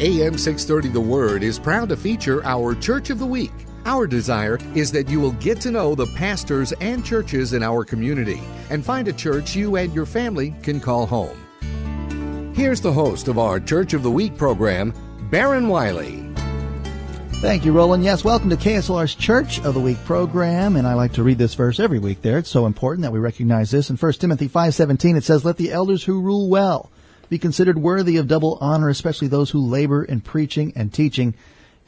AM 630 The Word is proud to feature our Church of the Week. Our desire is that you will get to know the pastors and churches in our community and find a church you and your family can call home. Here's the host of our Church of the Week program, Baron Wiley. Thank you, Roland. Yes, welcome to KSLR's Church of the Week program, and I like to read this verse every week there. It's so important that we recognize this. In 1 Timothy 5.17, it says, Let the elders who rule well be considered worthy of double honor, especially those who labor in preaching and teaching.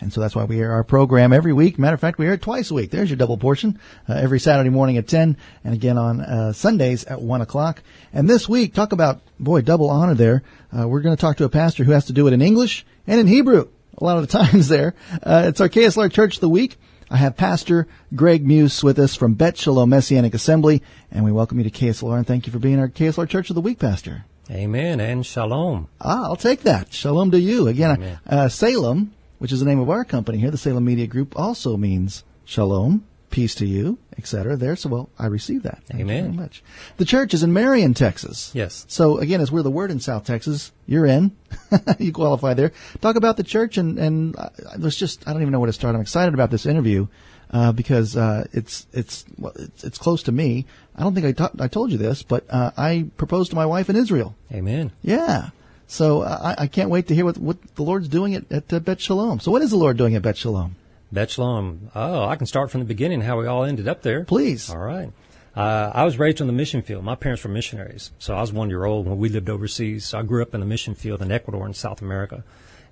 And so that's why we air our program every week. Matter of fact, we air it twice a week. There's your double portion. Uh, every Saturday morning at 10 and again on uh, Sundays at 1 o'clock. And this week, talk about, boy, double honor there. Uh, we're going to talk to a pastor who has to do it in English and in Hebrew a lot of the times there. Uh, it's our KSLR Church of the Week. I have Pastor Greg Muse with us from Bet Shalom Messianic Assembly, and we welcome you to KSLR and thank you for being our KSLR Church of the Week, Pastor. Amen and shalom. Ah, I'll take that. Shalom to you. Again, uh, Salem, which is the name of our company here, the Salem Media Group, also means shalom, peace to you, etc. There, so well, I receive that. Thank Amen. You very much. The church is in Marion, Texas. Yes. So again, as we're the word in South Texas, you're in. you qualify there. Talk about the church, and and uh, there's just I don't even know where to start. I'm excited about this interview uh, because uh, it's it's well, it's it's close to me. I don't think I ta- I told you this, but uh, I proposed to my wife in Israel. Amen. Yeah. So uh, I, I can't wait to hear what, what the Lord's doing at, at uh, Bet Shalom. So what is the Lord doing at Bet Shalom? Bet Shalom. Oh, I can start from the beginning how we all ended up there. Please. All right. Uh, I was raised on the mission field. My parents were missionaries. So I was one year old when we lived overseas. So I grew up in the mission field in Ecuador and South America.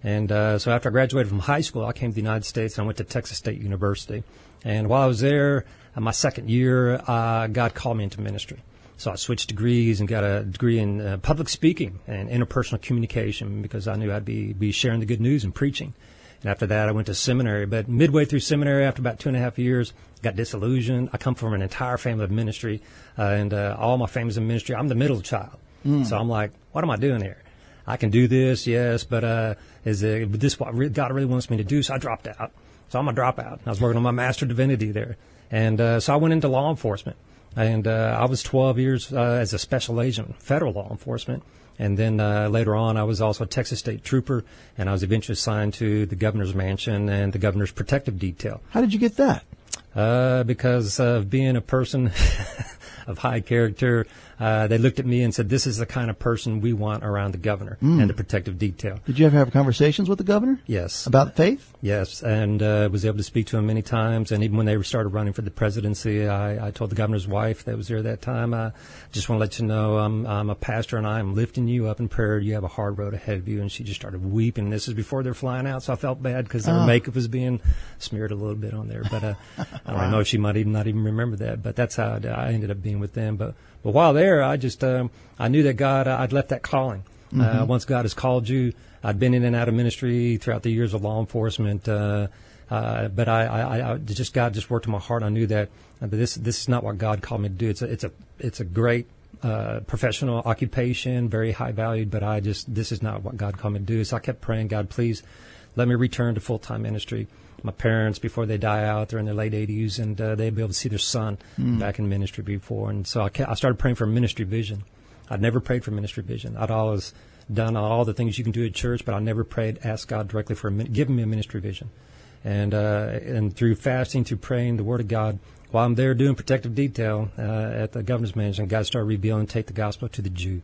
And uh, so after I graduated from high school, I came to the United States and I went to Texas State University. And while I was there, uh, my second year, uh, God called me into ministry. So I switched degrees and got a degree in uh, public speaking and interpersonal communication because I knew I'd be, be sharing the good news and preaching. And after that, I went to seminary. But midway through seminary, after about two and a half years, got disillusioned. I come from an entire family of ministry, uh, and uh, all my family's in ministry. I'm the middle child, Mm. so I'm like, what am I doing here? I can do this, yes, but uh, is it, this what God really wants me to do? So I dropped out. So I'm a dropout. I was working on my master divinity there, and uh, so I went into law enforcement. And uh, I was 12 years uh, as a special agent, federal law enforcement. And then uh, later on, I was also a Texas State Trooper, and I was eventually assigned to the governor's mansion and the governor's protective detail. How did you get that? Uh, because of being a person of high character, uh, they looked at me and said, "This is the kind of person we want around the governor Mm. and the protective detail." Did you ever have conversations with the governor? Yes. About faith? Yes, and uh, was able to speak to him many times. And even when they started running for the presidency, I, I told the governor's wife that was there that time, I just want to let you know I'm, I'm a pastor and I'm lifting you up in prayer. You have a hard road ahead of you. And she just started weeping. This is before they're flying out, so I felt bad because their Oh. makeup was being smeared a little bit on there. But uh, I don't know if she might even not even remember that. But that's how I, ended up being with them. But but while there, I just um, I knew that God, I'd left that calling. Uh, Mhm. once God has called you, I'd been in and out of ministry throughout the years of law enforcement. Uh, uh, but I, I, I just God just worked in my heart. I knew that uh, this this is not what God called me to do. It's a it's a it's a great uh, professional occupation, very high valued. But I just this is not what God called me to do. So I kept praying, God, please let me return to full time ministry. My parents, before they die out, they're in their late 80s, and uh, they'd be able to see their son Mm. back in ministry before. And so I, ca- I started praying for ministry vision. I'd never prayed for ministry vision. I'd always done all the things you can do at church, but I never prayed, asked God directly for a, min- give me a ministry vision. And uh, and through fasting, through praying, the Word of God, while I'm there doing protective detail uh, at the governor's mansion, God started revealing, take the gospel to the Jew.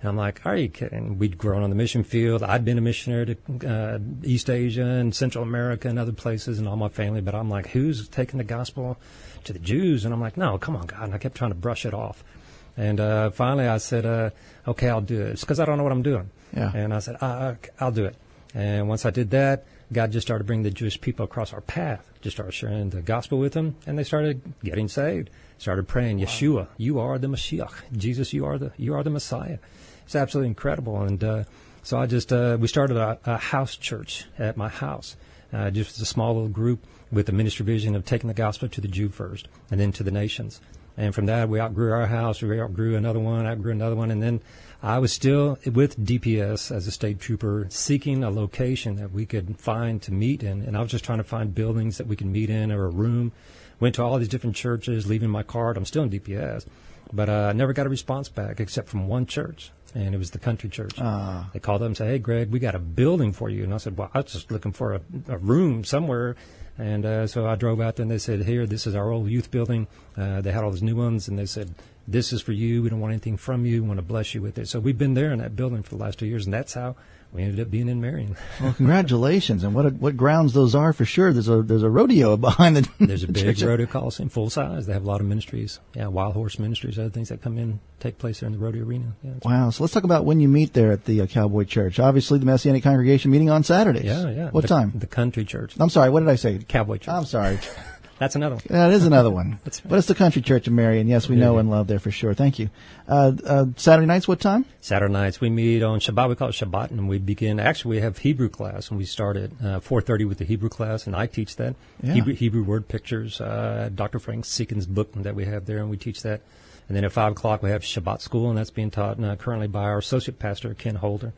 And I'm like, are you kidding? We'd grown on the mission field. I'd been a missionary to uh, East Asia and Central America and other places and all my family, but I'm like, who's taking the gospel to the Jews? And I'm like, no, come on, God. And I kept trying to brush it off. And uh, finally I said, uh, okay, I'll do it. It's because I don't know what I'm doing. Yeah. And I said, uh, I'll do it. And once I did that, God just started bringing the Jewish people across our path, just started sharing the gospel with them, and they started getting saved. Started praying, Yeshua, you are the Mashiach. Jesus, you are the you are the Messiah. It's absolutely incredible. And uh, So I just uh, we started a, a house church at my house, uh, just a small little group with the ministry vision of taking the gospel to the Jew first, and then to the nations. And from that, we outgrew our house. We outgrew another one, outgrew another one, and then I was still with DPS as a state trooper, seeking a location that we could find to meet in. And I was just trying to find buildings that we could meet in or a room. Went to all these different churches, leaving my card. I'm still in DPS, but uh, I never got a response back except from one church and it was the country church. Ah. They called up and said, "Hey, Greg, we got a building for you." And I said, "Well, I was just looking for a, a room somewhere." And uh, so I drove out there, and they said, "Here, this is our old youth building." Uh, they had all these new ones, and they said, "This is for you. We don't want anything from you. We want to bless you with it." So we've been there in that building for the last two years, and that's how we ended up being in Marion. Well, congratulations, and what a, what grounds those are for sure. There's a there's a rodeo behind the. There's a big rodeo coliseum, full size. They have a lot of ministries. Yeah, wild horse ministries, other things that come in, take place there in the rodeo arena. Yeah, Wow. So let's talk about when you meet there at the uh, Cowboy Church. Obviously, the Messianic congregation meeting on Saturdays. yeah, yeah. What the, time? The country church. I'm sorry. What did I say? Cowboy church. I'm sorry. That's another one. That is another one. Right. But it's the Country Church of Marion. Yes, we know Yeah. and love there for sure. Thank you. Uh, uh, Saturday nights, what time? Saturday nights we meet on Shabbat. We call it Shabbat, and we begin. Actually, we have Hebrew class, and we start at uh, 4:30 with the Hebrew class, and I teach that Yeah. Hebrew, Hebrew word pictures. Uh, Dr. Frank Seekins' book that we have there, and we teach that. And then at five o'clock we have Shabbat school, and that's being taught uh, currently by our associate pastor Ken Holder.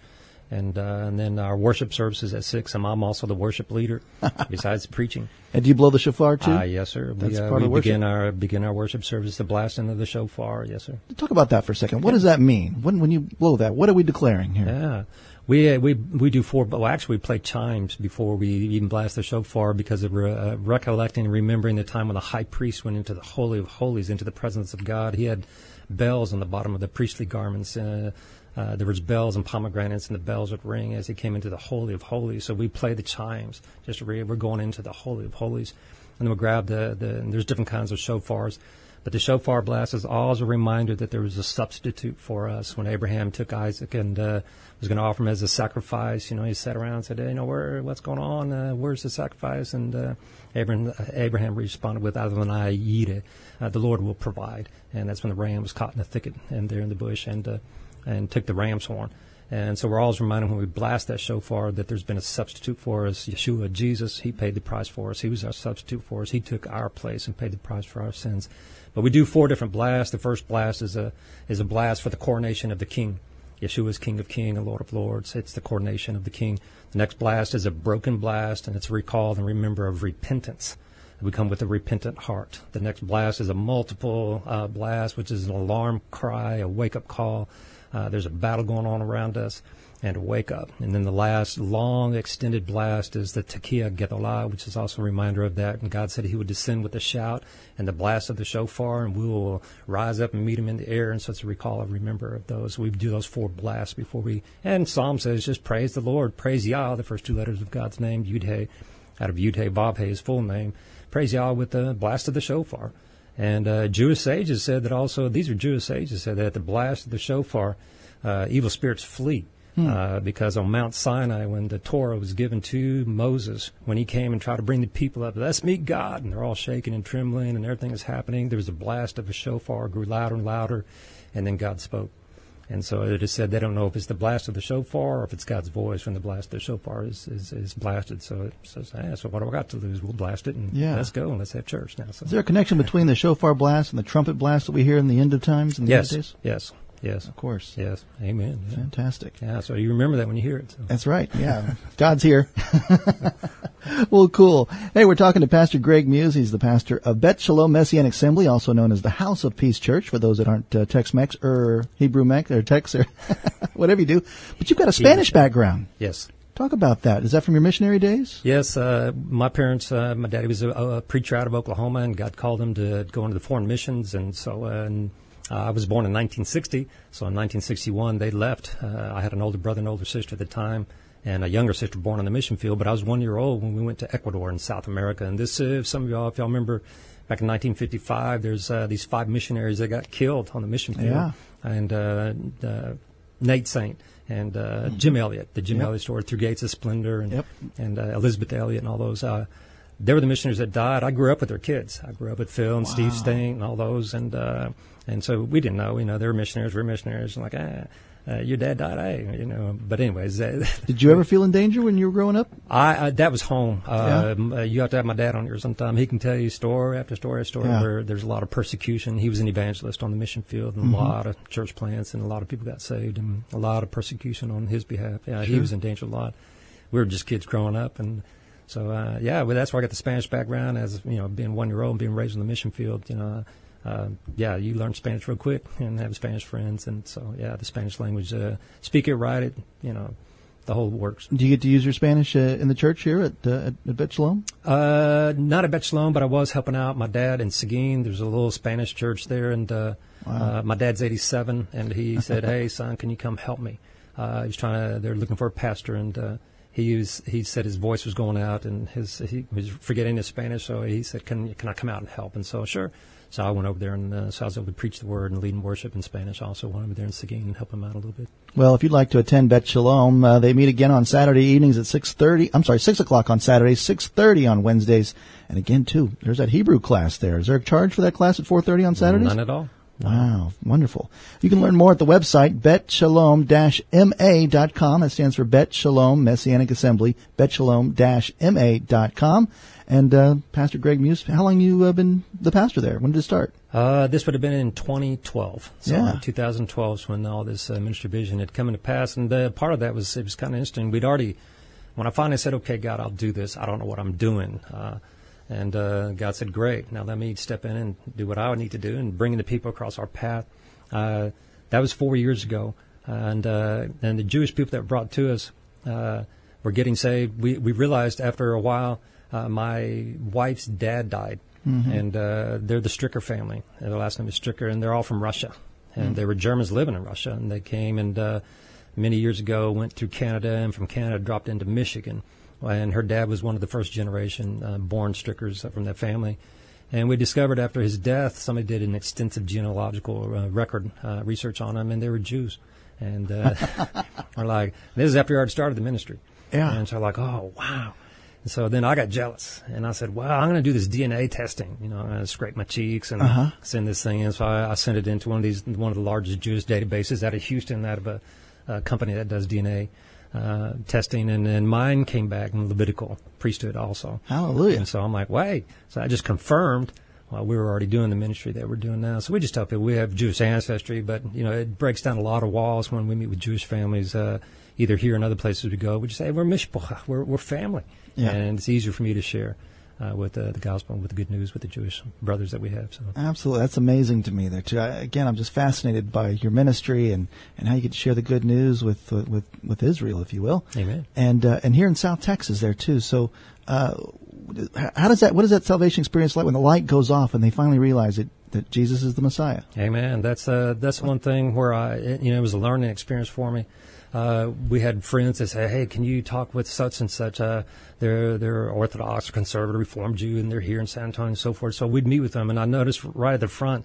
And uh, and then our worship services at six, and I'm also the worship leader, besides preaching. And do you blow the shofar too? Ah, yes, sir. That's we uh, part we of worship. begin our begin our worship service, the blasting of the shofar. Yes, sir. Talk about that for a second. What does that mean? When when you blow that, what are we declaring here? Yeah. We, uh, we we do four. Well, actually, we play chimes before we even blast the shofar because of uh, recollecting and remembering the time when the high priest went into the holy of holies, into the presence of God. He had bells on the bottom of the priestly garments. Uh, uh, there was bells and pomegranates, and the bells would ring as he came into the holy of holies. So we play the chimes. Just read, we're going into the holy of holies, and then we grab the the. There's different kinds of shofars. But the shofar blast is always a reminder that there was a substitute for us. When Abraham took Isaac and uh, was going to offer him as a sacrifice, you know, he sat around and said, hey, you know, where, what's going on? Uh, where's the sacrifice? And uh, Abraham, Abraham responded with, other than I eat it, uh, the Lord will provide. And that's when the ram was caught in the thicket and there in the bush and, uh, and took the ram's horn. And so we're always reminded when we blast that shofar that there's been a substitute for us. Yeshua, Jesus, He paid the price for us. He was our substitute for us. He took our place and paid the price for our sins. But we do four different blasts. The first blast is a is a blast for the coronation of the King. Yeshua is King of King and Lord of Lords. It's the coronation of the King. The next blast is a broken blast, and it's recall and remember of repentance. We come with a repentant heart. The next blast is a multiple uh, blast, which is an alarm cry, a wake up call. Uh, there's a battle going on around us, and to wake up. And then the last long extended blast is the Tekiah Gedolah, which is also a reminder of that. And God said He would descend with a shout and the blast of the shofar, and we will rise up and meet Him in the air. And so it's a recall, a remember of those. We do those four blasts before we. And Psalm says just praise the Lord, praise Yah, the first two letters of God's name, Yud-He, out of Yud-He, Vav-He, his full name. Praise Yah with the blast of the shofar. And uh, Jewish sages said that also, these are Jewish sages said that at the blast of the shofar, uh, evil spirits flee. Uh, because on Mount Sinai, when the Torah was given to Moses, when he came and tried to bring the people up, let's meet God, and they're all shaking and trembling, and everything is happening. There was a blast of a shofar, grew louder and louder, and then God spoke. And so it is said they don't know if it's the blast of the shofar or if it's God's voice when the blast of the shofar is, is, is blasted. So it says, ah, so what do I got to lose? We'll blast it and Yeah. let's go and let's have church now. So. Is there a connection between the shofar blast and the trumpet blast that we hear in the end of times In the Yes, end of days? yes, yes, Of course. yes. Amen. Yeah. Fantastic. yeah, so you remember that when you hear it. So. That's right. Yeah. God's here. well, cool. Hey, we're talking to Pastor Greg Muse. He's the pastor of Bet Shalom Messianic Assembly, also known as the House of Peace Church, for those that aren't uh, Tex-Mex or Hebrew Mex or Tex or whatever you do. But you've got a Spanish background. Yes. Talk about that. Is that from your missionary days? Yes, uh, my parents, uh, my daddy was a, a preacher out of Oklahoma, and God called him to go into the foreign missions, and so uh, and, uh, I was born in 1960. So in 1961, they left. Uh, I had an older brother and older sister at the time, and a younger sister born on the mission field. But I was one year old when we went to Ecuador in South America, and this, uh, some of y'all, if y'all remember, back in 1955, there's uh, these five missionaries that got killed on the mission field, Yeah. and uh, uh, Nate Saint. And uh, Jim Elliot, the Jim Yep. Elliot story, Through Gates of Splendor, and Yep. and uh, Elizabeth Elliot, and all those. Uh, they were the missionaries that died. I grew up with their kids. I grew up with Phil and Steve Saint and all those, and uh, and so we didn't know. You know, they were missionaries. We are missionaries. And like, ah. uh, your dad died. Hey, you know. But anyways, did you ever feel in danger when you were growing up? I, I that was home. Uh, yeah. you have to have my dad on here sometime. He can tell you story after story after story yeah. where there's a lot of persecution. He was an evangelist on the mission field, and mm-hmm. a lot of church plants, and a lot of people got saved, and a lot of persecution on his behalf. Yeah, sure. he was in danger a lot. We were just kids growing up, and so uh, yeah, well, that's where I got the Spanish background as you know, being one year old and being raised on the mission field. You know uh, yeah, you learn Spanish real quick and have Spanish friends, and so yeah, the Spanish language, uh, speak it, write it, you know, the whole works. Do you get to use your Spanish uh, in the church here at uh, at, at Bet Shalom? Uh, not at Bet Shalom, but I was helping out my dad in Seguin. There's a little Spanish church there, and uh, wow. uh, my dad's 87, and he said, "Hey, son, can you come help me?" Uh, he's trying to. They're looking for a pastor, and uh, he was. He said his voice was going out, and his he was forgetting his Spanish, so he said, "Can can I come out and help?" And so, sure. So I went over there and uh, so I was able to preach the word and lead in worship in Spanish. I also went over there in Seguin and help them out a little bit. Well, if you'd like to attend Bet Shalom, uh, they meet again on Saturday evenings at 6.30. I'm sorry, 6 o'clock on Saturdays, 6.30 on Wednesdays. And again, too, there's that Hebrew class there. Is there a charge for that class at 4.30 on Saturdays? None at all. Wow, wonderful. You can learn more at the website, betshalom-ma.com. That stands for Bet Shalom Messianic Assembly, betshalom-ma.com. And uh, Pastor Greg Muse, how long you uh, been the pastor there? When did it start? Uh, this would have been in 2012. So yeah. 2012 is when all this uh, ministry vision had come into pass. And uh, part of that was, it was kind of interesting. We'd already, when I finally said, okay, God, I'll do this, I don't know what I'm doing. Uh, and uh, God said, great, now let me step in and do what I would need to do and bring the people across our path. Uh, that was four years ago. And, and the Jewish people that were brought to us were getting saved. We, we realized after a while, uh, my wife's dad died, mm-hmm. and uh, they're the Stricker family. Their last name is Stricker, and they're all from Russia. And mm-hmm. they were Germans living in Russia, and they came and uh, many years ago went through Canada, and from Canada dropped into Michigan. And her dad was one of the first generation uh, born Strickers from that family. And we discovered after his death, somebody did an extensive genealogical uh, record uh, research on him, and they were Jews. And uh, we're like, this is after I already started the ministry. Yeah. And so like, oh, wow. And so then I got jealous and I said, well, I'm going to do this DNA testing. You know, I'm going to scrape my cheeks and uh-huh. send this thing in. So I, I, sent it into one of these, one of the largest Jewish databases out of Houston, out of a, a company that does DNA. Uh, testing, and then mine came back in Levitical priesthood also. Hallelujah! And so I'm like, wait. So I just confirmed well, we were already doing the ministry that we're doing now. So we just tell people we have Jewish ancestry, but you know it breaks down a lot of walls when we meet with Jewish families, uh, either here and other places we go. We just say we're mishpacha, we're we're family. Yeah. And it's easier for me to share uh, with uh, the gospel and with the good news with the Jewish brothers that we have. So absolutely, that's amazing to me. There too. I, again, I'm just fascinated by your ministry and, and how you get to share the good news with uh, with with Israel, if you will. Amen. And uh, and here in South Texas, there too. So. Uh, how does that? What is that salvation experience like when the light goes off and they finally realize it, that Jesus is the Messiah? Amen. That's uh, that's one thing where I, you know, it was a learning experience for me uh, we had friends that say, "Hey, can you talk with such and such? Uh, they're they're Orthodox or conservative Reformed Jew, and they're here in San Antonio and so forth." So we'd meet with them, and I noticed right at the front.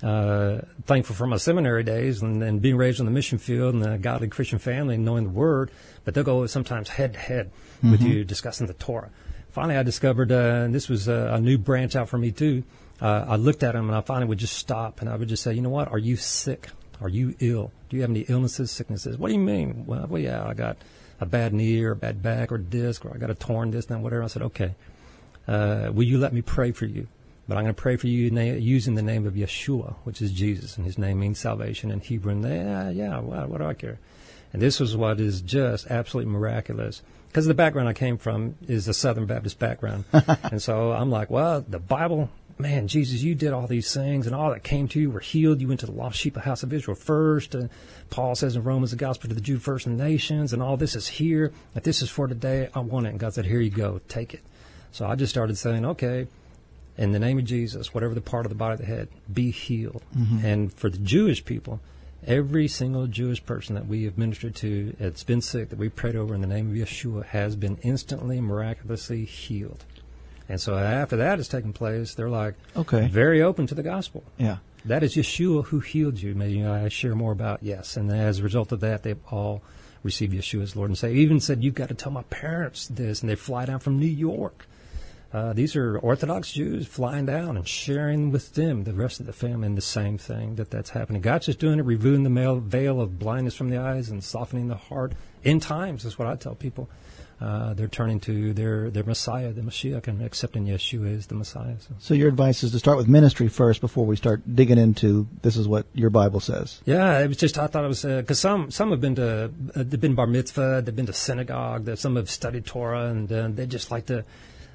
Uh, thankful for my seminary days and, and being raised on the mission field and a godly Christian family and knowing the Word, but they'll go sometimes head to head with mm-hmm. you discussing the Torah. Finally, I discovered, uh, and this was a, a, new branch out for me too. Uh, I looked at them and I finally would just stop and I would just say, you know what? Are you sick? Are you ill? Do you have any illnesses, sicknesses? What do you mean? Well, well, yeah, I got a bad knee or a bad back or disc or I got a torn this and whatever. I said, okay, uh, will you let me pray for you? But I'm going to pray for you na- using the name of Yeshua, which is Jesus, and his name means salvation in Hebrew. And they, yeah, yeah, what, what do I care? And this was what is just absolutely miraculous. Because the background I came from is a Southern Baptist background. and so I'm like, well, the Bible man, Jesus, you did all these things, and all that came to you were healed. You went to the lost sheep of the house of Israel first. And Paul says in Romans, the gospel to the Jew first and the nations, and all this is here. If this is for today, I want it. And God said, here you go, take it. So I just started saying, okay, in the name of Jesus, whatever the part of the body of the head, be healed. Mm-hmm. And for the Jewish people, every single Jewish person that we have ministered to that's been sick, that we prayed over in the name of Yeshua, has been instantly, miraculously healed. And so after that has taken place, they're like okay. very open to the gospel. Yeah. That is Yeshua who healed you. Maybe I share more about yes. And as a result of that, they've all received Yeshua as Lord and Savior. Even said, you've got to tell my parents this. And they fly down from New York Uh, these are Orthodox Jews flying down and sharing with them, the rest of the family, in the same thing that that's happening. God's just doing it, removing the veil of blindness from the eyes and softening the heart. In times, is what I tell people. Uh, they're turning to their, their Messiah, the Mashiach, and accepting Yeshua as the Messiah. So. so. your advice is to start with ministry first before we start digging into this is what your Bible says. Yeah, it was just I thought it was because uh, some some have been to uh, they've been bar mitzvah, they've been to synagogue, some have studied Torah, and uh, they just like to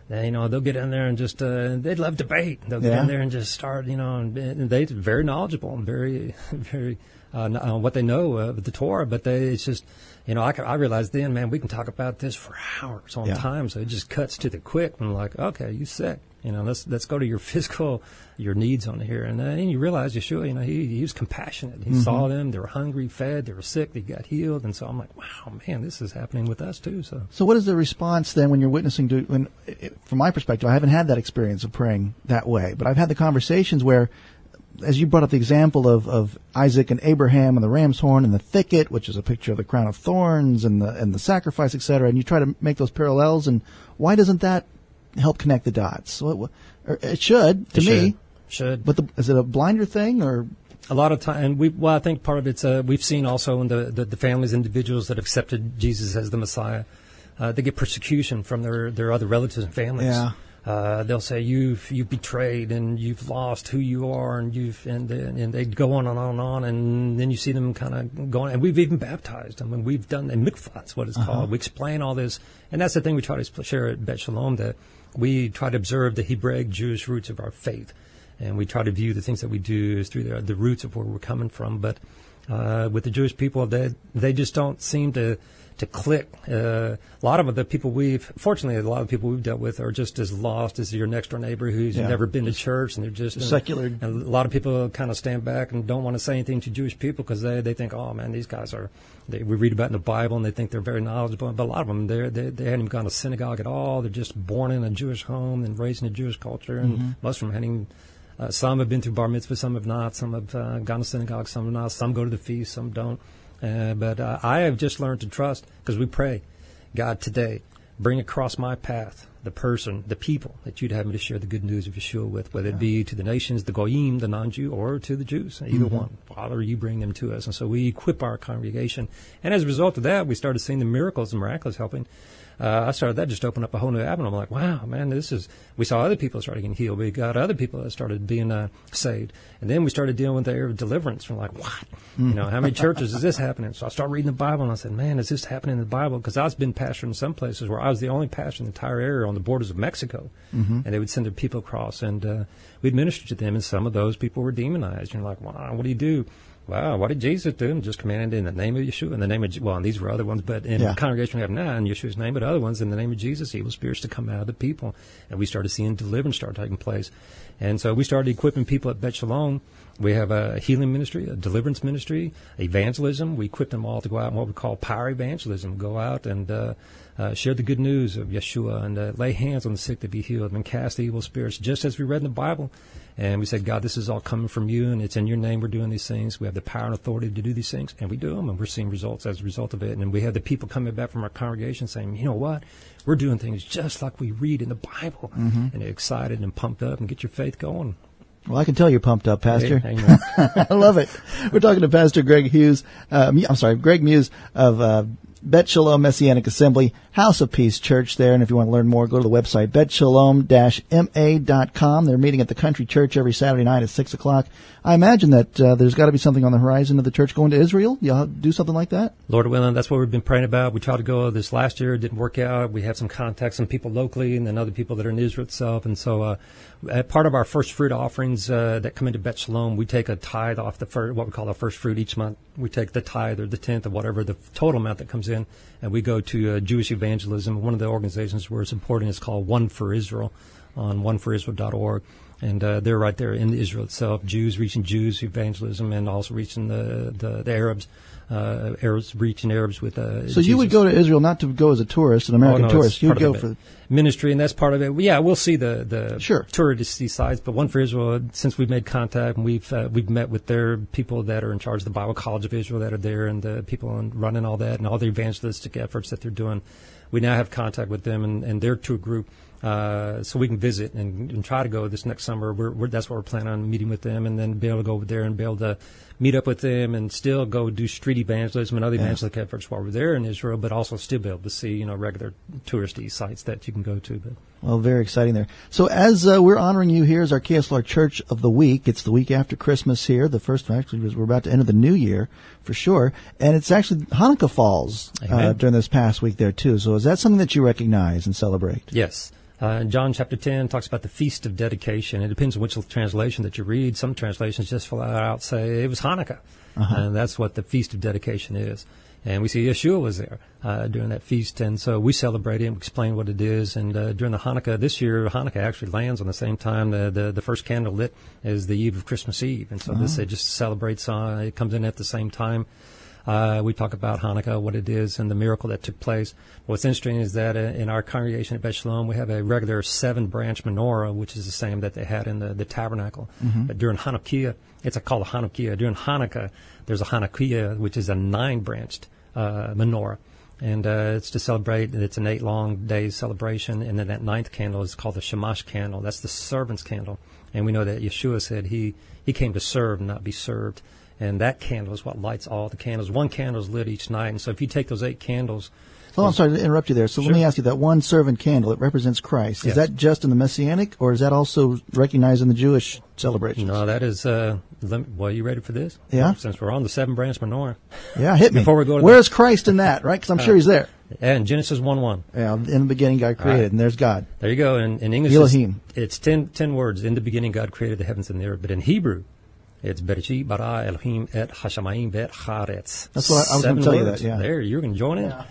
you know, they'll get in there and just, uh, they'd love debate. They'll get yeah. in there and just start, you know, and, and they're very knowledgeable and very, very, uh, on what they know of the Torah, but they, it's just, you know, I, I realized then, man, we can talk about this for hours on yeah. time. So it just cuts to the quick. And I'm like, okay, you sick. You know, let's let's go to your physical, your needs on here. And then you realize Yeshua, you know, he, he was compassionate. He mm-hmm. saw them. They were hungry, fed. They were sick. They got healed. And so I'm like, wow, man, this is happening with us too. So, so what is the response then when you're witnessing to? When, from my perspective, I haven't had that experience of praying that way, but I've had the conversations where as you brought up the example of, of Isaac and Abraham and the ram's horn and the thicket, which is a picture of the crown of thorns and the and the sacrifice, etc., and you try to make those parallels, and why doesn't that help connect the dots? Well, it should to it me. Should. should. But the, is it a blinder thing or? A lot of time, and we. Well, I think part of it's uh, we've seen also in the, the, the families, individuals that accepted Jesus as the Messiah, uh, they get persecution from their their other relatives and families. Yeah uh, they'll say you've you've betrayed and you've lost who you are and you've and and they go on and on and on and then you see them kind of going and we've even baptized them and we've done and mikvat's what it's uh-huh. called. We explain all this and that's the thing we try to share at Bet Shalom that we try to observe the Hebraic Jewish roots of our faith and we try to view the things that we do as through the, the roots of where we're coming from. But uh, with the Jewish people, they they just don't seem to to click. Uh, a lot of the people we've, fortunately, a lot of people we've dealt with are just as lost as your next door neighbor who's yeah. never been to church and they're just secular. And, a lot of people kind of stand back and don't want to say anything to Jewish people because they, they think, oh man, these guys are, they, we read about in the Bible and they think they're very knowledgeable. But a lot of them, they're, they, they hadn't even gone to synagogue at all. They're just born in a Jewish home and raised in a Jewish culture. And mm-hmm. most of them hadn't even, uh, some have been through bar mitzvah, some have not. Some have uh, gone to synagogue, some have not. Some go to the feast, some don't. Uh, but uh, I have just learned to trust because we pray, God, today, bring across my path the person, the people that you'd have me to share the good news of Yeshua with, whether yeah. it be to the nations, the Goyim, the non-Jew, or to the Jews, either mm-hmm. one. Father, you bring them to us. And so we equip our congregation. And as a result of that, we started seeing the miracles and miraculous helping uh, I started that just opened up a whole new avenue. I'm like, wow, man, this is. We saw other people starting getting healed. We got other people that started being uh, saved, and then we started dealing with the area of deliverance. From like, what? Mm. You know, how many churches is this happening? So I started reading the Bible, and I said, man, is this happening in the Bible? Because I've been pastor in some places where I was the only pastor in the entire area on the borders of Mexico, mm-hmm. and they would send their people across, and uh, we'd minister to them, and some of those people were demonized. And you're like, wow, what do you do? Wow, what did Jesus do? And just commanded in the name of Yeshua, in the name of, well, and these were other ones, but in yeah. the congregation we have now, in Yeshua's name, but other ones, in the name of Jesus, evil spirits to come out of the people. And we started seeing deliverance start taking place. And so we started equipping people at Bet Shalom. We have a healing ministry, a deliverance ministry, evangelism. We equip them all to go out in what we call power evangelism, go out and, uh, uh, share the good news of Yeshua and uh, lay hands on the sick to be healed and cast the evil spirits, just as we read in the Bible. And we said, God, this is all coming from you, and it's in your name we're doing these things. We have the power and authority to do these things, and we do them, and we're seeing results as a result of it. And we have the people coming back from our congregation saying, you know what? We're doing things just like we read in the Bible. Mm-hmm. And they're excited and pumped up and get your faith going. Well, I can tell you're pumped up, Pastor. Hey, I love it. We're talking to Pastor Greg Hughes. Uh, I'm sorry, Greg Muse of uh, Bet Shalom Messianic Assembly, House of Peace Church there. And if you want to learn more, go to the website, betshalom-ma.com. They're meeting at the Country Church every Saturday night at 6 o'clock. I imagine that uh, there's got to be something on the horizon of the church going to Israel. Y'all do something like that? Lord willing, that's what we've been praying about. We tried to go this last year. It didn't work out. We have some contacts, some people locally, and then other people that are in Israel itself. And so uh, part of our first fruit offerings uh, that come into Bet Shalom, we take a tithe off the first, what we call our first fruit each month. We take the tithe or the tenth or whatever the total amount that comes in, and we go to uh, Jewish evangelism. One of the organizations we're supporting is called One for Israel on oneforisrael.org and uh, they're right there in Israel itself. Jews reaching Jews, evangelism, and also reaching the the, the Arabs. Uh, Arabs reaching Arabs with. Uh, so Jesus. you would go to Israel not to go as a tourist, an American oh, no, tourist. You would go for ministry, and that's part of it. Yeah, we'll see the the sure. touristy sides, but one for Israel. Since we've made contact and we've uh, we've met with their people that are in charge of the Bible College of Israel that are there, and the people running all that, and all the evangelistic efforts that they're doing. We now have contact with them and, and their tour group Uh, so we can visit and, and, try to go this next summer. We're, we're, that's what we're planning on meeting with them, and then be able to go over there and be able to meet up with them and still go do street evangelism and other yeah. evangelistic efforts while we're there in Israel, but also still be able to see you know regular touristy sites that you can go to. But well, very exciting there. So as uh, we're honoring you here as our KSLR Church of the Week, it's the week after Christmas here. The first actually we're about to enter the new year for sure, and it's actually Hanukkah falls uh, during this past week there too. So is that something that you recognize and celebrate? Yes. Uh, John chapter 10 talks about the Feast of Dedication. It depends on which translation that you read. Some translations just flat out say it was Hanukkah. Uh-huh. And that's what the Feast of Dedication is. And we see Yeshua was there uh, during that feast. And so we celebrate it and explain what it is. And uh, during the Hanukkah, this year, Hanukkah actually lands on the same time the, the, the first candle lit is the eve of Christmas Eve. And so uh-huh. this, it just celebrates, uh, it comes in at the same time. Uh, we talk about Hanukkah, what it is, and the miracle that took place. What's interesting is that uh, in our congregation at Bet Shalom, we have a regular seven branch menorah, which is the same that they had in the, the tabernacle. Mm-hmm. But during Hanukkah, it's a, called a Hanukkiah. During Hanukkah, there's a Hanukkiah, which is a nine branched uh, menorah. And uh, it's to celebrate, it's an eight long day celebration. And then that ninth candle is called the Shamash candle. That's the servant's candle. And we know that Yeshua said he, he came to serve, not be served and that candle is what lights all the candles. One candle is lit each night, and so if you take those eight candles. Oh, I'm sorry to interrupt you there. So sure. let me ask you that one servant candle, it represents Christ. Is yes. that just in the Messianic, or is that also recognized in the Jewish celebrations? No, that is, uh, me, well, you ready for this? Yeah. Since we're on the seven branch menorah. Yeah, hit me. Before we go to Where's the, Christ in that, right? Because I'm uh, sure he's there. Yeah, in Genesis 1 1. Yeah, in the beginning God created, right. and there's God. There you go. In, in English, Elohim. It's, it's ten, ten words. In the beginning God created the heavens and the earth. But in Hebrew, it's Bereshit bara Elohim et hashamayim v'et charetz. That's what I, I was going to tell you that. Yeah. There, you're going to join in. Yeah.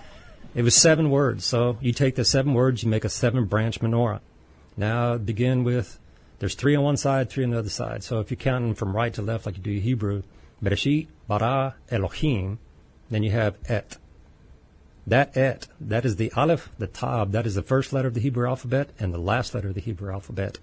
It was seven words. So you take the seven words, you make a seven branch menorah. Now begin with. There's three on one side, three on the other side. So if you're counting from right to left like you do Hebrew, Bereshit bara Elohim, then you have et. That et, that is the aleph, the tav, that is the first letter of the Hebrew alphabet and the last letter of the Hebrew alphabet.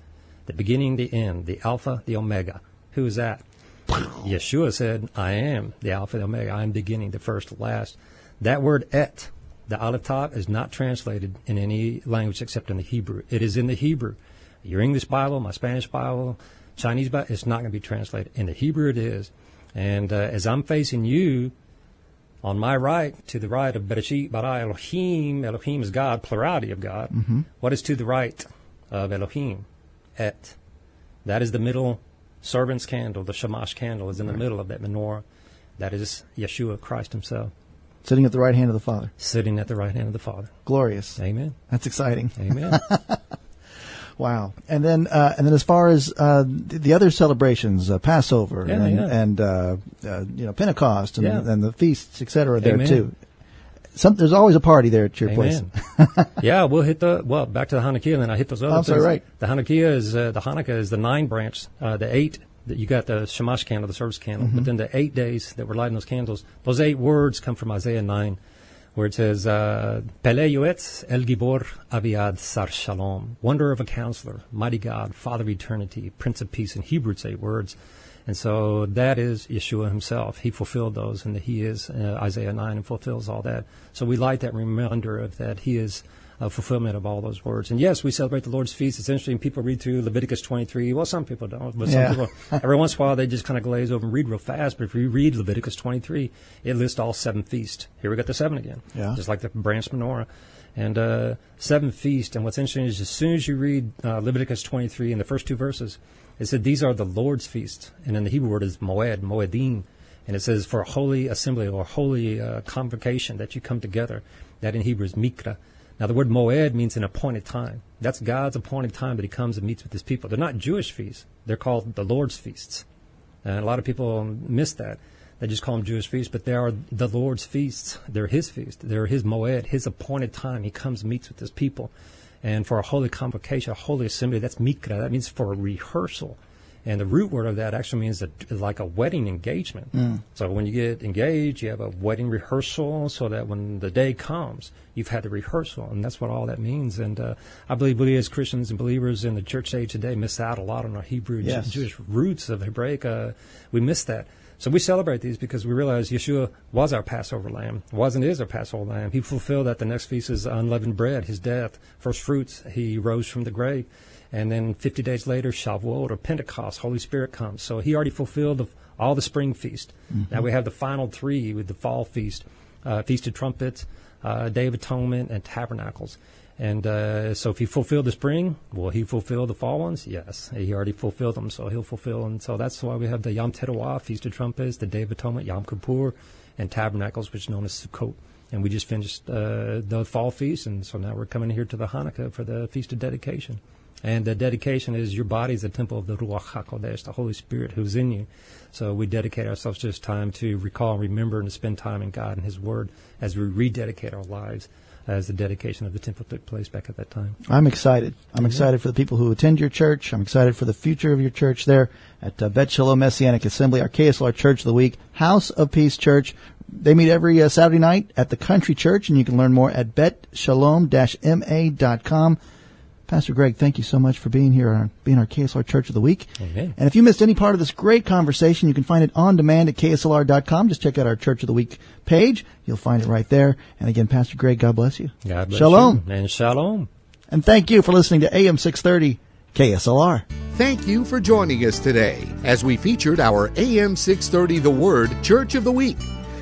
The beginning, the end, the alpha, the omega. Who is that? Yeshua said, I am the Alpha and Omega. I am beginning, the first, the last. That word et, the Aleph Tav, is not translated in any language except in the Hebrew. It is in the Hebrew. Your English Bible, my Spanish Bible, Chinese Bible, it's not going to be translated. In the Hebrew, it is. And uh, as I'm facing you, on my right, to the right of Bereshit bara Elohim, Elohim is God, plurality of God. Mm-hmm. What is to the right of Elohim? Et. That is the middle servant's candle, the shamash candle, is in the right. middle of that menorah. That is Yeshua Christ Himself. Sitting at the right hand of the Father. Sitting at the right hand of the Father. Glorious. Amen. That's exciting. Amen. wow. And then, uh, and then, as far as uh, the other celebrations, uh, Passover yeah, and, yeah. and uh, uh, you know Pentecost and, yeah. and the feasts, etc. There too. Some, there's always a party there at your Amen. place. yeah, we'll hit the well back to the Hanukkah, and then I hit those other. I'm sorry, right. The Hanukkah is uh, the Hanukkah is the nine branch, uh, the eight. That you got the Shamash candle, the service candle, mm-hmm. but then the eight days that we're lighting those candles, those eight words come from Isaiah nine, where it says, uh, "Pele Yoetz El Gibor Aviad Sar Shalom, Wonder of a Counselor, Mighty God, Father of Eternity, Prince of Peace." In Hebrew, it's eight words. And so that is Yeshua himself. He fulfilled those, and he is uh, Isaiah 9 and fulfills all that. So we like that reminder of that he is a fulfillment of all those words. And yes, we celebrate the Lord's feast. It's interesting. People read through Leviticus 23. Well, some people don't, but yeah. people, every once in a while, they just kind of glaze over and read real fast. But if you read Leviticus 23, it lists all seven feasts. Here we got the seven again. Yeah. Just like the branch menorah. And uh, seven feasts. And what's interesting is as soon as you read uh, Leviticus 23 in the first two verses, it said these are the Lord's feasts, and in the Hebrew word is moed, moedim, and it says for a holy assembly or holy uh, convocation that you come together. That in Hebrew is mikra. Now the word moed means an appointed time. That's God's appointed time that He comes and meets with His people. They're not Jewish feasts; they're called the Lord's feasts, and a lot of people miss that. They just call them Jewish feasts, but they are the Lord's feasts. They're His feast. They're His moed, His appointed time. He comes meets with His people. And for a holy convocation, a holy assembly, that's mikra. That means for a rehearsal. And the root word of that actually means a, like a wedding engagement. Mm. So when you get engaged, you have a wedding rehearsal so that when the day comes, you've had the rehearsal. And that's what all that means. And uh, I believe we as Christians and believers in the church age today miss out a lot on our Hebrew yes. Jewish roots of Hebraic. Uh, we miss that. So we celebrate these because we realize Yeshua was our Passover lamb, was and is our Passover lamb. He fulfilled that. The next feast is unleavened bread, his death, first fruits. He rose from the grave. And then 50 days later, Shavuot or Pentecost, Holy Spirit comes. So he already fulfilled the, all the spring feast. Mm-hmm. Now we have the final three with the fall feast, uh, Feast of Trumpets, uh, Day of Atonement, and Tabernacles. And uh, so, if he fulfilled the spring, will he fulfill the fall ones? Yes, he already fulfilled them, so he'll fulfill. And so that's why we have the Yom Teruah, Feast of Trumpets, the Day of Atonement, Yom Kippur, and Tabernacles, which is known as Sukkot. And we just finished uh, the fall feast, and so now we're coming here to the Hanukkah for the Feast of Dedication. And the dedication is your body is the temple of the Ruach HaKodesh, the Holy Spirit who's in you. So we dedicate ourselves to this time to recall, and remember, and to spend time in God and His Word as we rededicate our lives as the dedication of the temple took place back at that time. I'm excited. I'm mm-hmm. excited for the people who attend your church. I'm excited for the future of your church there at uh, Bet Shalom Messianic Assembly, our KSLR Church of the Week, House of Peace Church. They meet every uh, Saturday night at the Country Church, and you can learn more at betshalom-ma.com. Pastor Greg, thank you so much for being here, on, being our KSLR Church of the Week. And if you missed any part of this great conversation, you can find it on demand at KSLR.com. Just check out our Church of the Week page. You'll find it right there. And again, Pastor Greg, God bless you. God bless shalom. you. And shalom. And thank you for listening to AM 630 KSLR. Thank you for joining us today as we featured our AM 630 The Word Church of the Week.